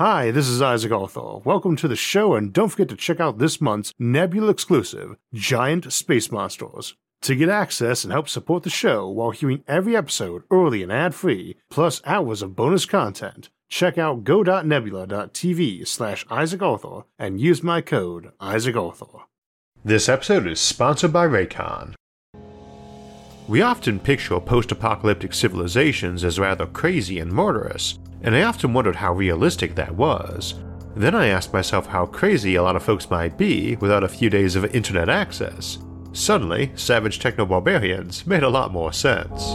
Hi, this is Isaac Arthur. Welcome to the show, and don't forget to check out this month's Nebula exclusive, Giant Space Monsters. To get access and help support the show while hearing every episode early and ad free, plus hours of bonus content, check out go.nebula.tv slash Isaac Arthur and use my code Isaac Arthur. This episode is sponsored by Raycon. We often picture post apocalyptic civilizations as rather crazy and murderous, and I often wondered how realistic that was. Then I asked myself how crazy a lot of folks might be without a few days of internet access. Suddenly, savage techno barbarians made a lot more sense.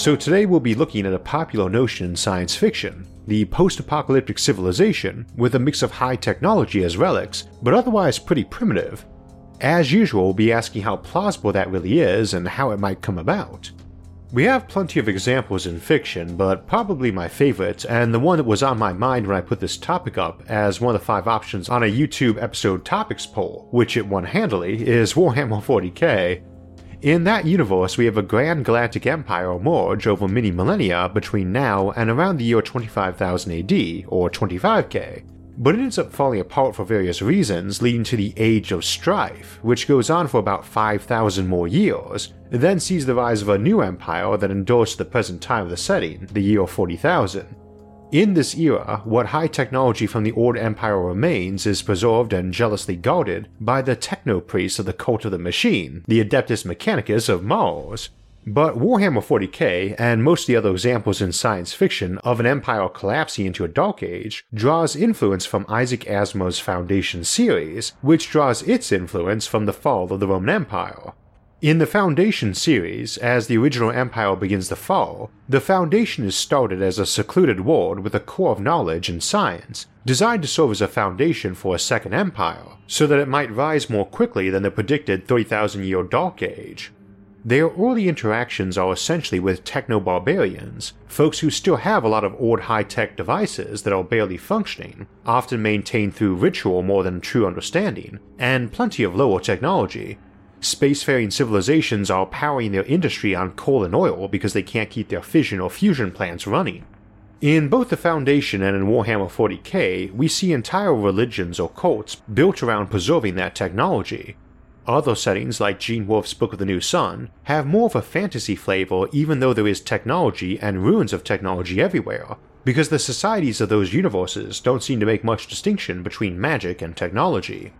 So, today we'll be looking at a popular notion in science fiction the post apocalyptic civilization with a mix of high technology as relics, but otherwise pretty primitive, as usual, we'll be asking how plausible that really is and how it might come about. We have plenty of examples in fiction, but probably my favorite, and the one that was on my mind when I put this topic up as one of the five options on a YouTube episode topics poll, which it won handily, is Warhammer 40k. In that universe, we have a grand galactic empire emerge over many millennia between now and around the year 25,000 AD, or 25k, but it ends up falling apart for various reasons, leading to the Age of Strife, which goes on for about 5,000 more years, then sees the rise of a new empire that endures the present time of the setting, the year 40,000. In this era, what high technology from the old empire remains is preserved and jealously guarded by the techno priests of the cult of the machine, the Adeptus Mechanicus of Mars, but Warhammer 40k, and most of the other examples in science fiction of an empire collapsing into a dark age, draws influence from Isaac Asimov's Foundation series, which draws its influence from the fall of the Roman Empire. In the Foundation series, as the original empire begins to fall, the Foundation is started as a secluded world with a core of knowledge and science, designed to serve as a foundation for a second empire, so that it might rise more quickly than the predicted 3,000 year Dark Age. Their early interactions are essentially with techno barbarians, folks who still have a lot of old high tech devices that are barely functioning, often maintained through ritual more than true understanding, and plenty of lower technology. Spacefaring civilizations are powering their industry on coal and oil because they can't keep their fission or fusion plants running. In both the Foundation and in Warhammer 40k, we see entire religions or cults built around preserving that technology, other settings, like Gene Wolfe's Book of the New Sun, have more of a fantasy flavor even though there is technology and ruins of technology everywhere, because the societies of those universes don't seem to make much distinction between magic and technology.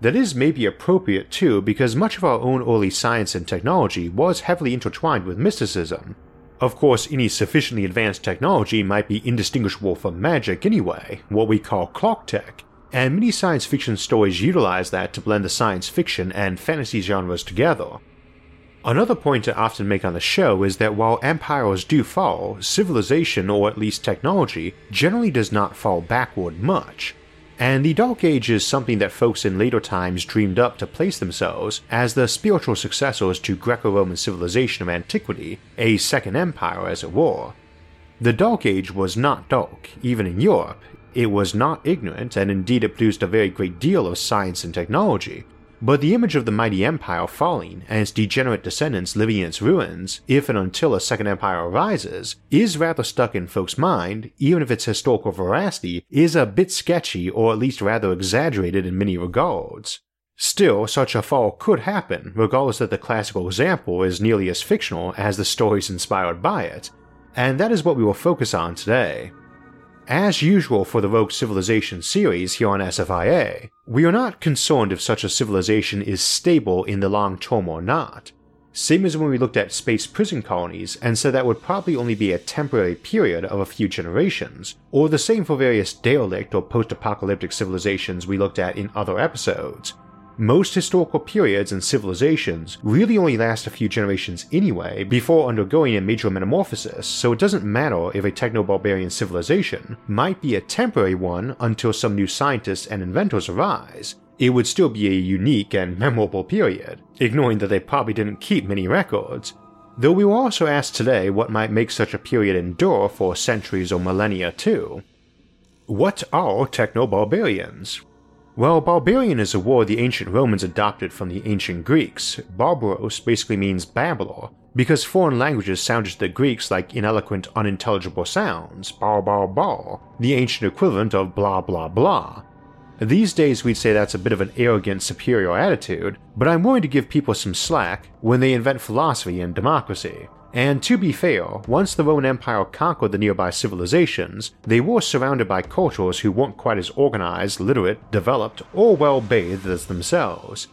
That is maybe appropriate too, because much of our own early science and technology was heavily intertwined with mysticism. Of course, any sufficiently advanced technology might be indistinguishable from magic anyway, what we call Clarketech, and many science fiction stories utilize that to blend the science fiction and fantasy genres together. Another point I often make on the show is that while empires do fall, civilization, or at least technology, generally does not fall backward much. And the Dark Age is something that folks in later times dreamed up to place themselves as the spiritual successors to Greco Roman civilization of antiquity, a second empire as it were. The Dark Age was not dark, even in Europe, it was not ignorant, and indeed it produced a very great deal of science and technology, but the image of the mighty empire falling and its degenerate descendants living in its ruins, if and until a second empire arises, is rather stuck in folks' mind, even if its historical veracity is a bit sketchy or at least rather exaggerated in many regards. Still, such a fall could happen, regardless that the classical example is nearly as fictional as the stories inspired by it, and that is what we will focus on today. As usual for the Rogue Civilization series here on SFIA, we are not concerned if such a civilization is stable in the long term or not. Same as when we looked at space prison colonies and said that would probably only be a temporary period of a few generations, or the same for various derelict or post apocalyptic civilizations we looked at in other episodes, most historical periods and civilizations really only last a few generations anyway before undergoing a major metamorphosis, so it doesn't matter if a techno barbarian civilization might be a temporary one until some new scientists and inventors arise. It would still be a unique and memorable period, ignoring that they probably didn't keep many records. Though we were also asked today what might make such a period endure for centuries or millennia too. What are techno barbarians? Well, barbarian is a word the ancient Romans adopted from the ancient Greeks. Barbaros basically means babbler, because foreign languages sounded to the Greeks like ineloquent, unintelligible sounds, bar bar bar, the ancient equivalent of blah blah blah. These days we'd say that's a bit of an arrogant, superior attitude, but I'm willing to give people some slack when they invent philosophy and democracy. And to be fair, once the Roman Empire conquered the nearby civilizations, they were surrounded by cultures who weren't quite as organized, literate, developed, or well bathed as themselves.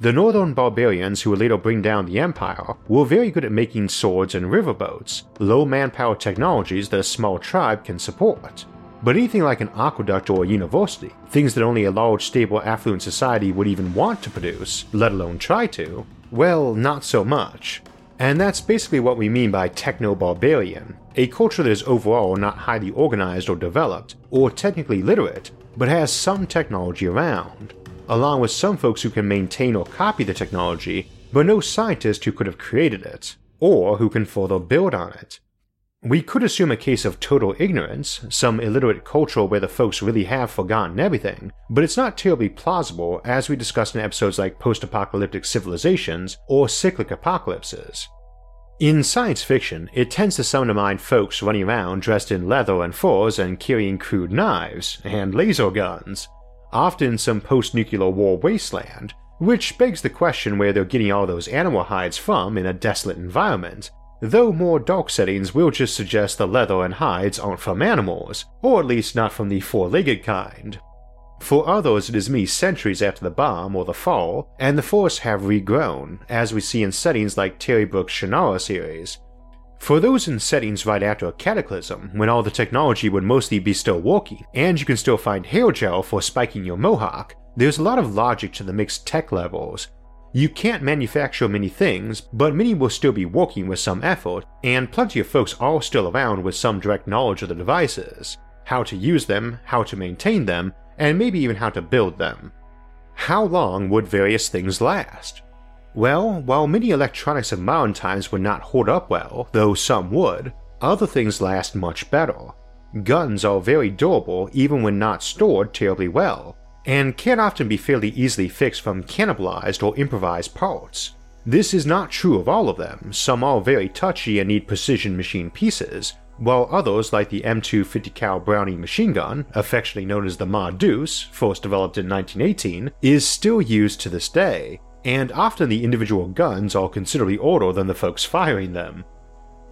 The northern barbarians who would later bring down the empire were very good at making swords and riverboats, low manpower technologies that a small tribe can support. But anything like an aqueduct or a university, things that only a large, stable, affluent society would even want to produce, let alone try to, well, not so much. And that's basically what we mean by techno barbarian a culture that is overall not highly organized or developed, or technically literate, but has some technology around, along with some folks who can maintain or copy the technology, but no scientist who could have created it, or who can further build on it. We could assume a case of total ignorance, some illiterate culture where the folks really have forgotten everything, but it's not terribly plausible as we discussed in episodes like post apocalyptic civilizations or cyclic apocalypses. In science fiction, it tends to summon to mind folks running around dressed in leather and furs and carrying crude knives and laser guns, often some post nuclear war wasteland, which begs the question where they're getting all those animal hides from in a desolate environment, though more dark settings will just suggest the leather and hides aren't from animals, or at least not from the four legged kind. For others, it is many centuries after the bomb or the fall, and the forests have regrown, as we see in settings like Terry Brooks' Shannara series. For those in settings right after a cataclysm, when all the technology would mostly be still working, and you can still find hair gel for spiking your mohawk, there's a lot of logic to the mixed tech levels. You can't manufacture many things, but many will still be working with some effort, and plenty of folks are still around with some direct knowledge of the devices, how to use them, how to maintain them, and maybe even how to build them. How long would various things last? Well, while many electronics of modern times would not hold up well, though some would, other things last much better. Guns are very durable even when not stored terribly well, and can often be fairly easily fixed from cannibalized or improvised parts. This is not true of all of them, some are very touchy and need precision machine pieces, while others like the M250 cal Browning machine gun, affectionately known as the Ma Deuce, first developed in 1918, is still used to this day, and often the individual guns are considerably older than the folks firing them.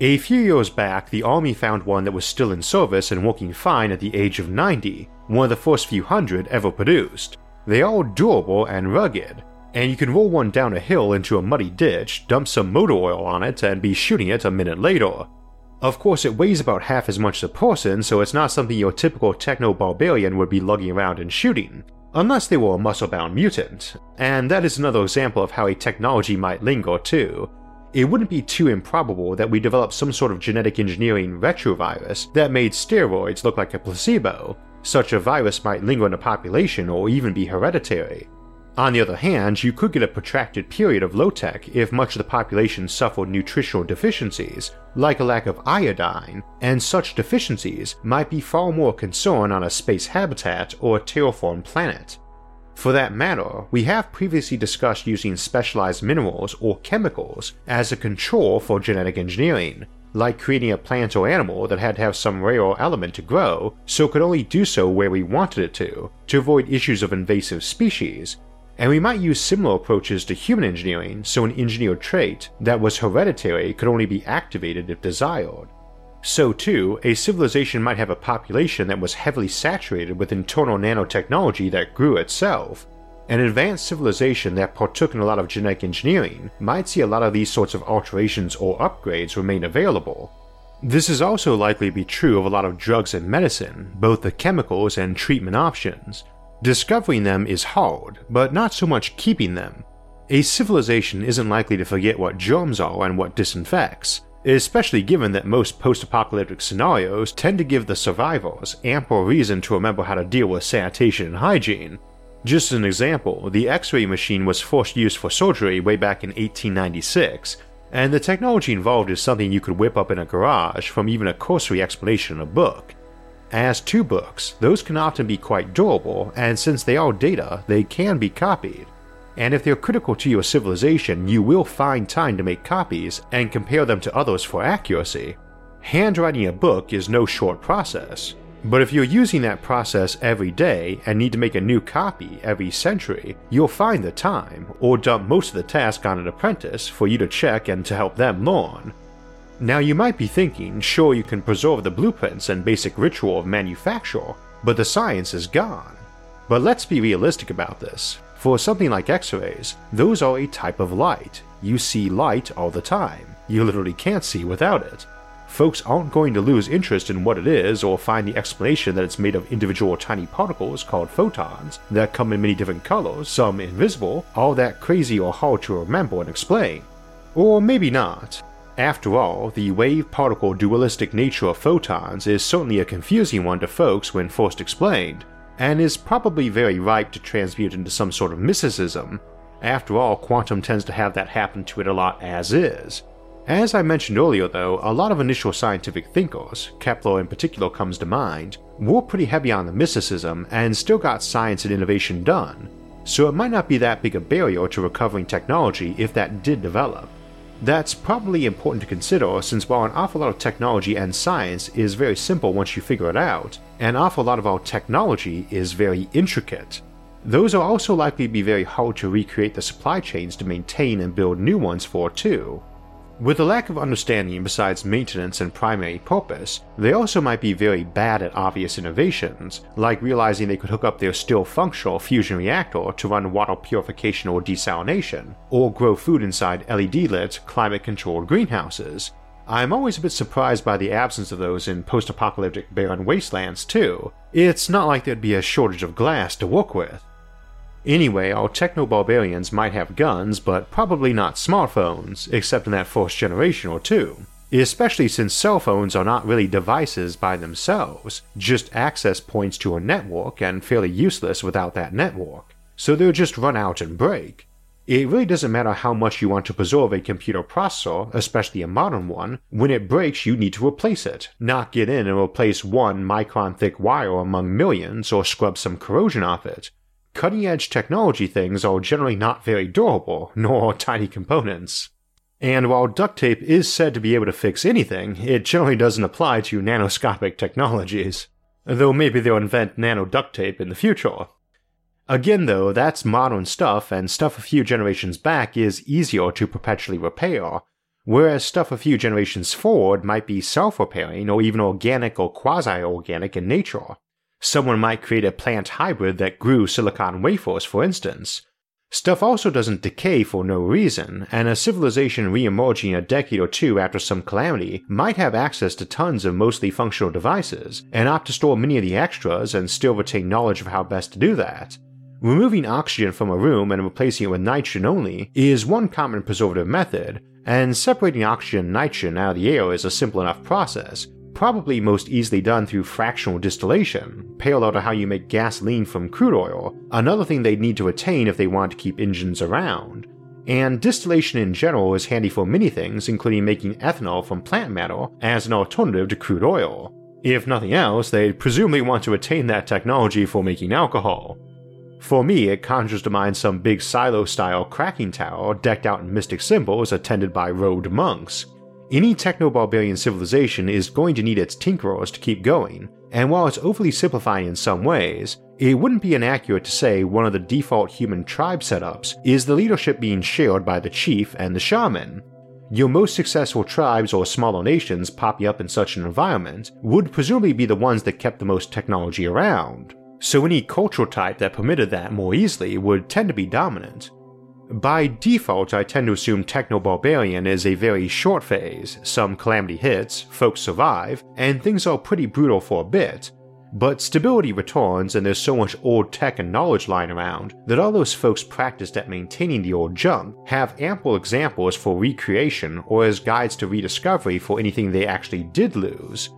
A few years back, the Army found one that was still in service and working fine at the age of 90, one of the first few hundred ever produced. They are durable and rugged, and you can roll one down a hill into a muddy ditch, dump some motor oil on it, and be shooting it a minute later, of course, it weighs about half as much as a person, so it's not something your typical techno barbarian would be lugging around and shooting, unless they were a muscle bound mutant, and that is another example of how a technology might linger too. It wouldn't be too improbable that we developed some sort of genetic engineering retrovirus that made steroids look like a placebo. Such a virus might linger in a population or even be hereditary, on the other hand, you could get a protracted period of low tech if much of the population suffered nutritional deficiencies, like a lack of iodine, and such deficiencies might be far more concern on a space habitat or a terraformed planet. For that matter, we have previously discussed using specialized minerals or chemicals as a control for genetic engineering, like creating a plant or animal that had to have some rare element to grow, so it could only do so where we wanted it to, to avoid issues of invasive species, and we might use similar approaches to human engineering so an engineered trait that was hereditary could only be activated if desired. So, too, a civilization might have a population that was heavily saturated with internal nanotechnology that grew itself. An advanced civilization that partook in a lot of genetic engineering might see a lot of these sorts of alterations or upgrades remain available. This is also likely to be true of a lot of drugs and medicine, both the chemicals and treatment options, Discovering them is hard, but not so much keeping them. A civilization isn't likely to forget what germs are and what disinfects, especially given that most post apocalyptic scenarios tend to give the survivors ample reason to remember how to deal with sanitation and hygiene. Just as an example, the X ray machine was first used for surgery way back in 1896, and the technology involved is something you could whip up in a garage from even a cursory explanation in a book. As to books, those can often be quite durable, and since they are data, they can be copied. And if they're critical to your civilization, you will find time to make copies and compare them to others for accuracy. Handwriting a book is no short process, but if you're using that process every day and need to make a new copy every century, you'll find the time, or dump most of the task on an apprentice for you to check and to help them learn. Now you might be thinking, sure you can preserve the blueprints and basic ritual of manufacture, but the science is gone. But let's be realistic about this. For something like X rays, those are a type of light. You see light all the time. You literally can't see without it folks aren't going to lose interest in what it is or find the explanation that it's made of individual tiny particles called photons that come in many different colors, some invisible, all that crazy or hard to remember and explain. Or maybe not. After all, the wave particle dualistic nature of photons is certainly a confusing one to folks when first explained, and is probably very ripe to transmute into some sort of mysticism. After all, quantum tends to have that happen to it a lot as is, as I mentioned earlier, though, a lot of initial scientific thinkers, Kepler in particular comes to mind, were pretty heavy on the mysticism and still got science and innovation done, so it might not be that big a barrier to recovering technology if that did develop. That's probably important to consider since while an awful lot of technology and science is very simple once you figure it out, an awful lot of our technology is very intricate. Those are also likely to be very hard to recreate the supply chains to maintain and build new ones for too, with a lack of understanding besides maintenance and primary purpose, they also might be very bad at obvious innovations, like realizing they could hook up their still functional fusion reactor to run water purification or desalination, or grow food inside LED lit, climate controlled greenhouses. I'm always a bit surprised by the absence of those in post apocalyptic barren wastelands, too. It's not like there'd be a shortage of glass to work with. Anyway, our techno barbarians might have guns, but probably not smartphones, except in that first generation or two. Especially since cell phones are not really devices by themselves, just access points to a network and fairly useless without that network. So they'll just run out and break. It really doesn't matter how much you want to preserve a computer processor, especially a modern one, when it breaks you need to replace it, not get in and replace one micron thick wire among millions or scrub some corrosion off it, cutting edge technology things are generally not very durable, nor tiny components. And while duct tape is said to be able to fix anything, it generally doesn't apply to nanoscopic technologies. Though maybe they'll invent nano duct tape in the future. Again, though, that's modern stuff, and stuff a few generations back is easier to perpetually repair, whereas stuff a few generations forward might be self repairing or even organic or quasi organic in nature. Someone might create a plant hybrid that grew silicon wafers, for instance. Stuff also doesn't decay for no reason, and a civilization re-emerging a decade or two after some calamity might have access to tons of mostly functional devices, and opt to store many of the extras and still retain knowledge of how best to do that. Removing oxygen from a room and replacing it with nitrogen only is one common preservative method, and separating oxygen and nitrogen out of the air is a simple enough process, probably most easily done through fractional distillation, parallel to how you make gasoline from crude oil, another thing they'd need to attain if they want to keep engines around. And distillation in general is handy for many things, including making ethanol from plant matter as an alternative to crude oil. If nothing else, they'd presumably want to attain that technology for making alcohol. For me, it conjures to mind some big silo style cracking tower decked out in mystic symbols attended by robed monks, any techno barbarian civilization is going to need its tinkerers to keep going, and while it's overly simplifying in some ways, it wouldn't be inaccurate to say one of the default human tribe setups is the leadership being shared by the chief and the shaman. Your most successful tribes or smaller nations popping up in such an environment would presumably be the ones that kept the most technology around, so any cultural type that permitted that more easily would tend to be dominant, by default, I tend to assume Techno Barbarian is a very short phase, some calamity hits, folks survive, and things are pretty brutal for a bit. But stability returns, and there's so much old tech and knowledge lying around that all those folks practiced at maintaining the old junk have ample examples for recreation or as guides to rediscovery for anything they actually did lose.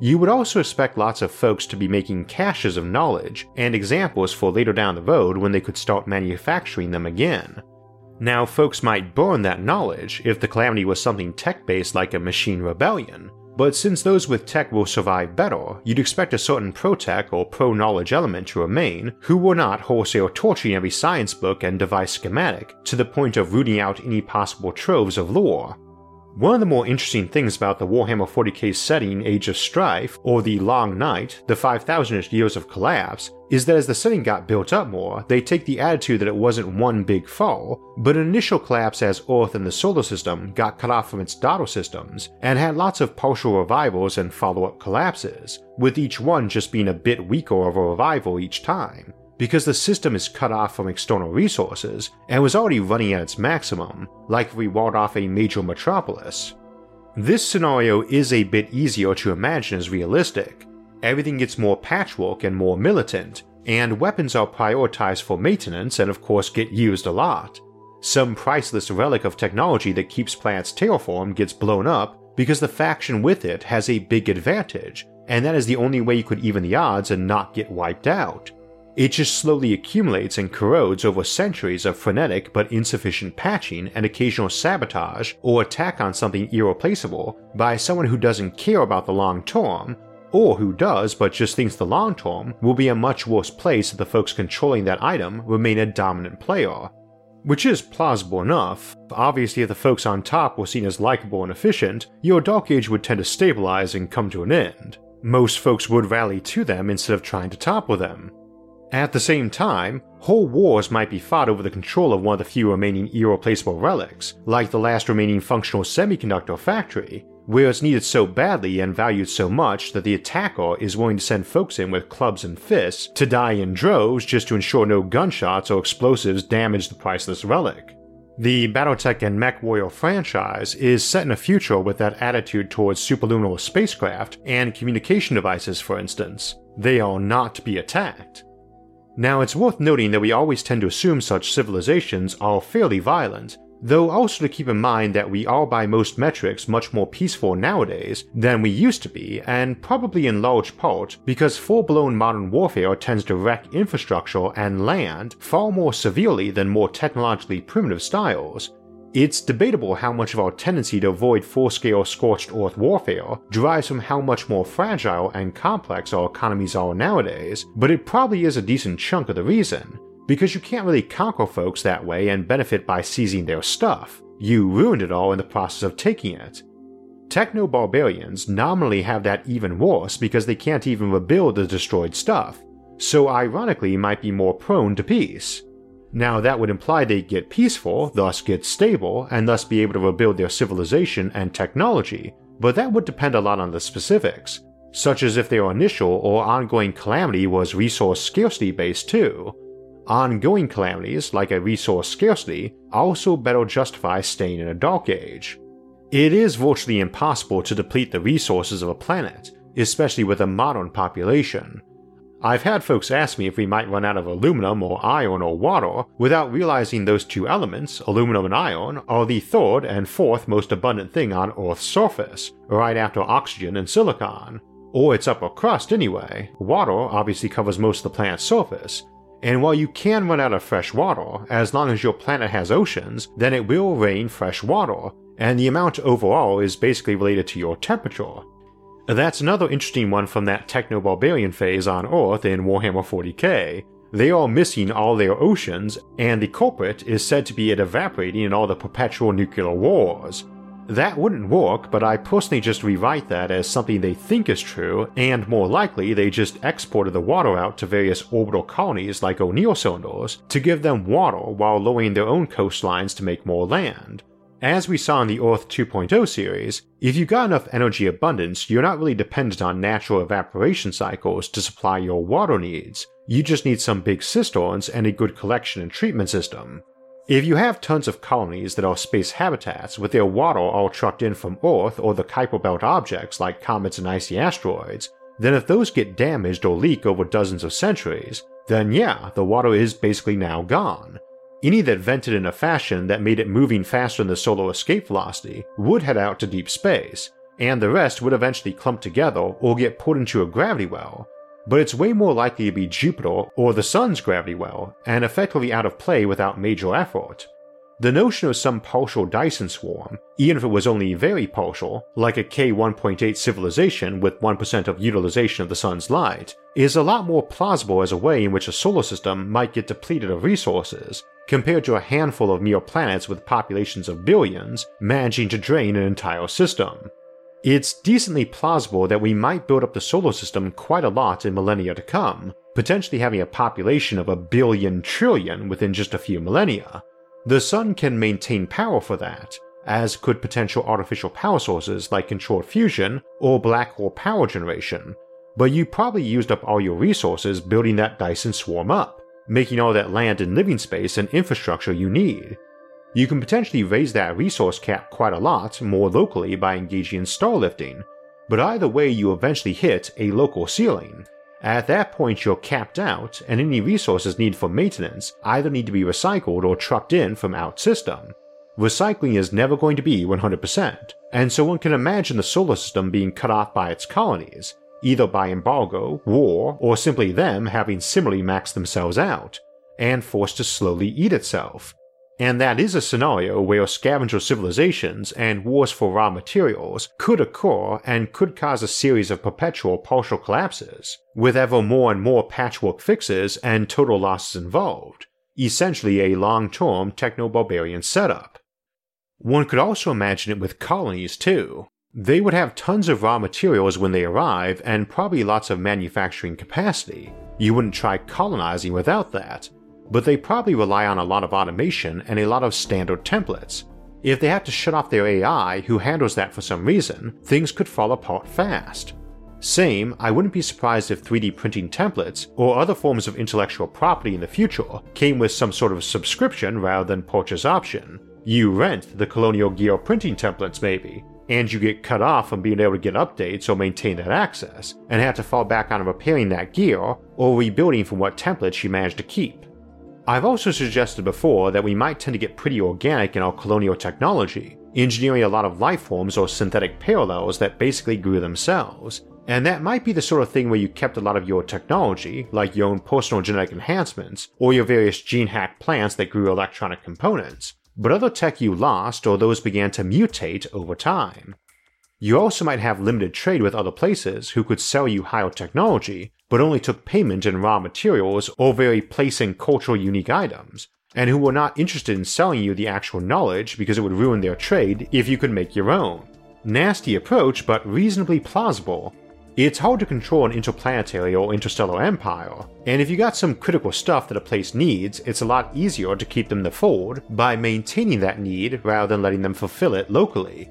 You would also expect lots of folks to be making caches of knowledge and examples for later down the road when they could start manufacturing them again. Now, folks might burn that knowledge if the calamity was something tech based like a machine rebellion, but since those with tech will survive better, you'd expect a certain pro-tech or pro-knowledge element to remain, who were not wholesale torching every science book and device schematic to the point of rooting out any possible troves of lore. One of the more interesting things about the Warhammer 40k setting Age of Strife, or the Long Night, the 5000ish years of collapse, is that as the setting got built up more, they take the attitude that it wasn't one big fall, but an initial collapse as Earth and the solar system got cut off from its daughter systems, and had lots of partial revivals and follow up collapses, with each one just being a bit weaker of a revival each time because the system is cut off from external resources and was already running at its maximum, like if we walled off a major metropolis. This scenario is a bit easier to imagine as realistic. Everything gets more patchwork and more militant, and weapons are prioritized for maintenance and of course get used a lot. Some priceless relic of technology that keeps planets terraformed gets blown up because the faction with it has a big advantage, and that is the only way you could even the odds and not get wiped out. It just slowly accumulates and corrodes over centuries of frenetic but insufficient patching and occasional sabotage or attack on something irreplaceable by someone who doesn't care about the long term, or who does but just thinks the long term will be a much worse place if the folks controlling that item remain a dominant player. Which is plausible enough. Obviously, if the folks on top were seen as likable and efficient, your Dark Age would tend to stabilize and come to an end. Most folks would rally to them instead of trying to topple them, at the same time, whole wars might be fought over the control of one of the few remaining irreplaceable relics, like the last remaining functional semiconductor factory, where it's needed so badly and valued so much that the attacker is willing to send folks in with clubs and fists to die in droves just to ensure no gunshots or explosives damage the priceless relic. The Battletech and MechWarrior franchise is set in a future with that attitude towards superluminal spacecraft and communication devices, for instance. They are not to be attacked. Now, it's worth noting that we always tend to assume such civilizations are fairly violent, though also to keep in mind that we are by most metrics much more peaceful nowadays than we used to be, and probably in large part because full blown modern warfare tends to wreck infrastructure and land far more severely than more technologically primitive styles, it's debatable how much of our tendency to avoid full scale scorched earth warfare derives from how much more fragile and complex our economies are nowadays, but it probably is a decent chunk of the reason, because you can't really conquer folks that way and benefit by seizing their stuff. You ruined it all in the process of taking it. Techno barbarians nominally have that even worse because they can't even rebuild the destroyed stuff, so ironically might be more prone to peace. Now, that would imply they'd get peaceful, thus get stable, and thus be able to rebuild their civilization and technology, but that would depend a lot on the specifics, such as if their initial or ongoing calamity was resource scarcity based too. Ongoing calamities, like a resource scarcity, also better justify staying in a dark age. It is virtually impossible to deplete the resources of a planet, especially with a modern population, I've had folks ask me if we might run out of aluminum or iron or water without realizing those two elements, aluminum and iron, are the third and fourth most abundant thing on Earth's surface, right after oxygen and silicon. Or its upper crust anyway. Water obviously covers most of the planet's surface, and while you can run out of fresh water, as long as your planet has oceans, then it will rain fresh water, and the amount overall is basically related to your temperature. That's another interesting one from that techno barbarian phase on Earth in Warhammer 40k. They are missing all their oceans, and the culprit is said to be it evaporating in all the perpetual nuclear wars. That wouldn't work, but I personally just rewrite that as something they think is true, and more likely they just exported the water out to various orbital colonies like O'Neill cylinders to give them water while lowering their own coastlines to make more land. As we saw in the Earth 2.0 series, if you got enough energy abundance, you're not really dependent on natural evaporation cycles to supply your water needs. You just need some big cisterns and a good collection and treatment system. If you have tons of colonies that are space habitats with their water all trucked in from Earth or the Kuiper Belt objects like comets and icy asteroids, then if those get damaged or leak over dozens of centuries, then yeah, the water is basically now gone. Any that vented in a fashion that made it moving faster than the solar escape velocity would head out to deep space, and the rest would eventually clump together or get put into a gravity well, but it's way more likely to be Jupiter or the Sun's gravity well, and effectively out of play without major effort. The notion of some partial Dyson swarm, even if it was only very partial, like a K1.8 civilization with 1% of utilization of the sun's light, is a lot more plausible as a way in which a solar system might get depleted of resources, compared to a handful of mere planets with populations of billions managing to drain an entire system. It's decently plausible that we might build up the solar system quite a lot in millennia to come, potentially having a population of a billion trillion within just a few millennia, the sun can maintain power for that, as could potential artificial power sources like controlled fusion or black hole power generation, but you probably used up all your resources building that Dyson swarm up, making all that land and living space and infrastructure you need. You can potentially raise that resource cap quite a lot more locally by engaging in starlifting, but either way you eventually hit a local ceiling, at that point, you're capped out, and any resources needed for maintenance either need to be recycled or trucked in from out system. Recycling is never going to be 100%, and so one can imagine the solar system being cut off by its colonies, either by embargo, war, or simply them having similarly maxed themselves out, and forced to slowly eat itself, and that is a scenario where scavenger civilizations and wars for raw materials could occur and could cause a series of perpetual partial collapses, with ever more and more patchwork fixes and total losses involved, essentially a long term techno barbarian setup. One could also imagine it with colonies too. They would have tons of raw materials when they arrive and probably lots of manufacturing capacity. You wouldn't try colonizing without that, but they probably rely on a lot of automation and a lot of standard templates. If they have to shut off their AI who handles that for some reason, things could fall apart fast. Same, I wouldn't be surprised if 3D printing templates or other forms of intellectual property in the future came with some sort of subscription rather than purchase option. You rent the Colonial Gear printing templates, maybe, and you get cut off from being able to get updates or maintain that access, and have to fall back on repairing that gear or rebuilding from what templates you managed to keep. I've also suggested before that we might tend to get pretty organic in our colonial technology, engineering a lot of life forms or synthetic parallels that basically grew themselves. And that might be the sort of thing where you kept a lot of your technology, like your own personal genetic enhancements, or your various gene hacked plants that grew electronic components, but other tech you lost or those began to mutate over time. You also might have limited trade with other places who could sell you higher technology, but only took payment in raw materials or very place and cultural unique items, and who were not interested in selling you the actual knowledge because it would ruin their trade if you could make your own. Nasty approach, but reasonably plausible. It's hard to control an interplanetary or interstellar empire, and if you got some critical stuff that a place needs, it's a lot easier to keep them the fold by maintaining that need rather than letting them fulfill it locally.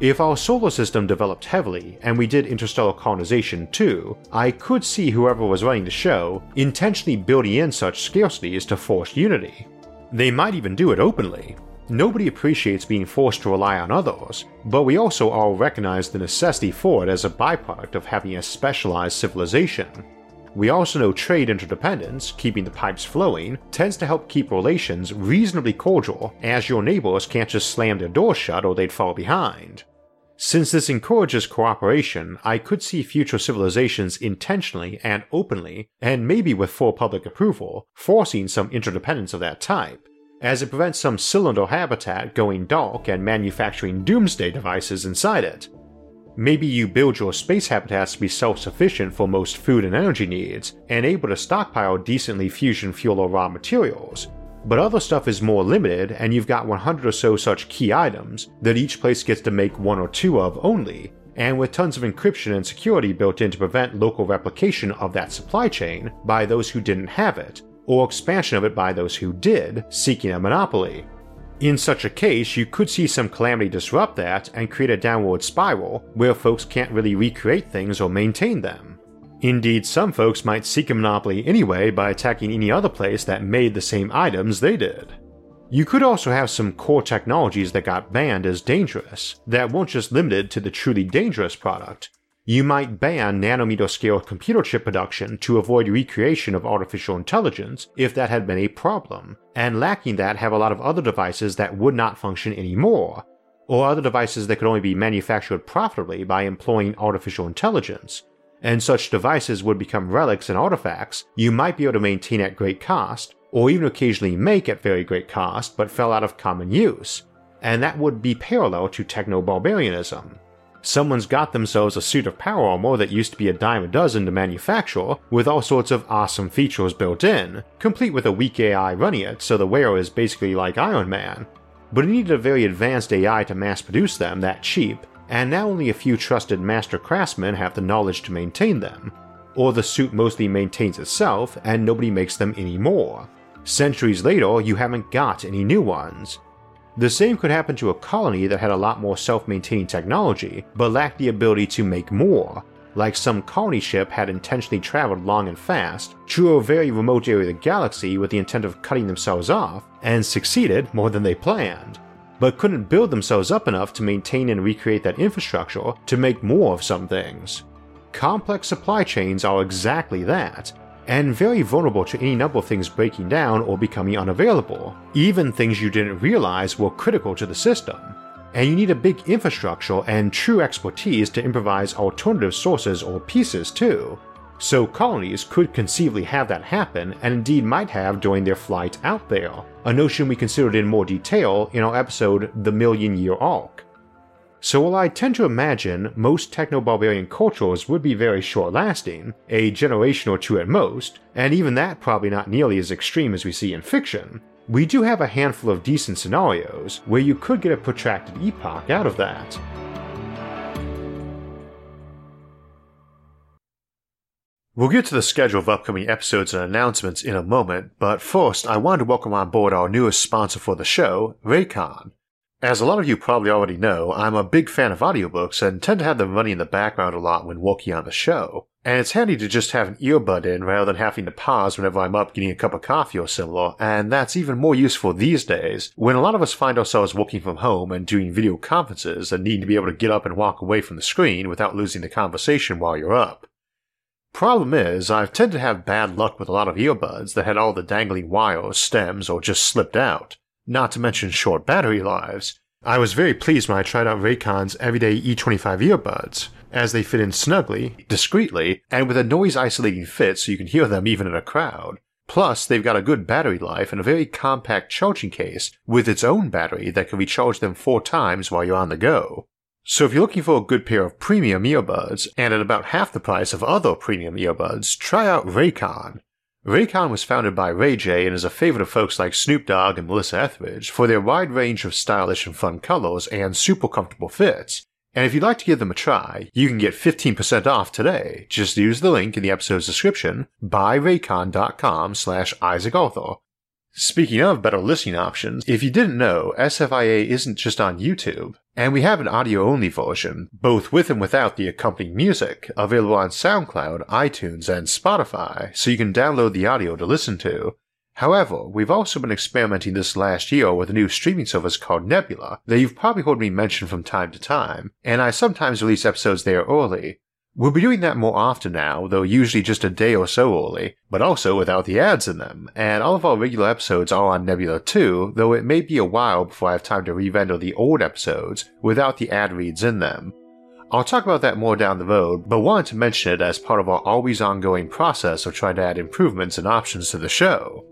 If our solar system developed heavily and we did interstellar colonization too, I could see whoever was running the show intentionally building in such scarcities to force unity. They might even do it openly. Nobody appreciates being forced to rely on others, but we also all recognize the necessity for it as a byproduct of having a specialized civilization. We also know trade interdependence, keeping the pipes flowing, tends to help keep relations reasonably cordial, as your neighbors can't just slam their doors shut or they'd fall behind. Since this encourages cooperation, I could see future civilizations intentionally and openly, and maybe with full public approval, forcing some interdependence of that type, as it prevents some cylinder habitat going dark and manufacturing doomsday devices inside it. Maybe you build your space habitats to be self sufficient for most food and energy needs, and able to stockpile decently fusion fuel or raw materials, but other stuff is more limited, and you've got 100 or so such key items that each place gets to make one or two of only, and with tons of encryption and security built in to prevent local replication of that supply chain by those who didn't have it, or expansion of it by those who did, seeking a monopoly. In such a case, you could see some calamity disrupt that and create a downward spiral where folks can't really recreate things or maintain them. Indeed, some folks might seek a monopoly anyway by attacking any other place that made the same items they did. You could also have some core technologies that got banned as dangerous, that weren't just limited to the truly dangerous product. You might ban nanometer scale computer chip production to avoid recreation of artificial intelligence if that had been a problem, and lacking that have a lot of other devices that would not function anymore, or other devices that could only be manufactured profitably by employing artificial intelligence, and such devices would become relics and artifacts you might be able to maintain at great cost, or even occasionally make at very great cost but fell out of common use, and that would be parallel to techno barbarianism. Someone's got themselves a suit of power armor that used to be a dime a dozen to manufacture, with all sorts of awesome features built in, complete with a weak AI running it so the wearer is basically like Iron Man. But it needed a very advanced AI to mass produce them that cheap, and now only a few trusted master craftsmen have the knowledge to maintain them. Or the suit mostly maintains itself and nobody makes them anymore. Centuries later, you haven't got any new ones, the same could happen to a colony that had a lot more self maintaining technology, but lacked the ability to make more, like some colony ship had intentionally traveled long and fast to a very remote area of the galaxy with the intent of cutting themselves off, and succeeded more than they planned, but couldn't build themselves up enough to maintain and recreate that infrastructure to make more of some things. Complex supply chains are exactly that, and very vulnerable to any number of things breaking down or becoming unavailable, even things you didn't realize were critical to the system. And you need a big infrastructure and true expertise to improvise alternative sources or pieces too. So colonies could conceivably have that happen, and indeed might have during their flight out there, a notion we considered in more detail in our episode The Million Year Arc. So while I tend to imagine most techno-barbarian cultures would be very short-lasting, a generation or two at most, and even that probably not nearly as extreme as we see in fiction, we do have a handful of decent scenarios where you could get a protracted epoch out of that. We'll get to the schedule of upcoming episodes and announcements in a moment, but first I wanted to welcome on board our newest sponsor for the show, Raycon. As a lot of you probably already know, I'm a big fan of audiobooks and tend to have them running in the background a lot when working on the show. And it's handy to just have an earbud in rather than having to pause whenever I'm up getting a cup of coffee or similar, and that's even more useful these days when a lot of us find ourselves working from home and doing video conferences and need to be able to get up and walk away from the screen without losing the conversation while you're up. Problem is, I've tended to have bad luck with a lot of earbuds that had all the dangling wires, stems, or just slipped out not to mention short battery lives. I was very pleased when I tried out Raycon's everyday E25 earbuds, as they fit in snugly, discreetly, and with a noise isolating fit so you can hear them even in a crowd. Plus, they've got a good battery life and a very compact charging case with its own battery that can recharge them four times while you're on the go. So if you're looking for a good pair of premium earbuds and at about half the price of other premium earbuds, try out Raycon. Raycon was founded by Ray J and is a favorite of folks like Snoop Dogg and Melissa Etheridge for their wide range of stylish and fun colors and super comfortable fits. And if you'd like to give them a try, you can get 15% off today. Just use the link in the episode's description, buyraycon.com slash Isaac Arthur. Speaking of better listening options, if you didn't know, SFIA isn't just on YouTube, and we have an audio only version, both with and without the accompanying music, available on SoundCloud, iTunes, and Spotify, so you can download the audio to listen to. However, we've also been experimenting this last year with a new streaming service called Nebula that you've probably heard me mention from time to time, and I sometimes release episodes there early, We'll be doing that more often now, though usually just a day or so early, but also without the ads in them, and all of our regular episodes are on Nebula too, though it may be a while before I have time to re-render the old episodes without the ad reads in them. I'll talk about that more down the road, but wanted to mention it as part of our always ongoing process of trying to add improvements and options to the show.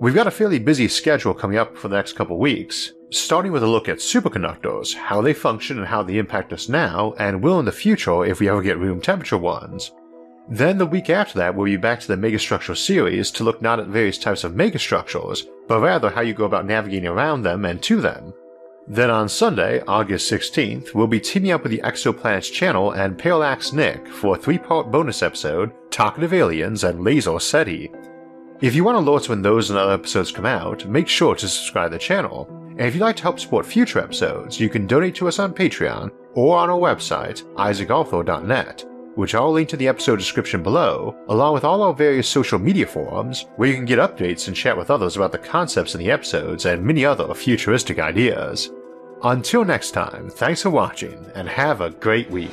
We've got a fairly busy schedule coming up for the next couple weeks, starting with a look at superconductors, how they function and how they impact us now, and will in the future if we ever get room temperature ones. Then the week after that, we'll be back to the megastructure series to look not at various types of megastructures, but rather how you go about navigating around them and to them. Then on Sunday, August 16th, we'll be teaming up with the Exoplanets channel and Parallax Nick for a three part bonus episode, Talkative Aliens and Laser SETI. If you want alerts when those and other episodes come out, make sure to subscribe to the channel, and if you'd like to help support future episodes, you can donate to us on Patreon or on our website, isaacarthur.net, which I'll link to the episode description below, along with all our various social media forums, where you can get updates and chat with others about the concepts in the episodes and many other futuristic ideas. Until next time, thanks for watching, and have a great week.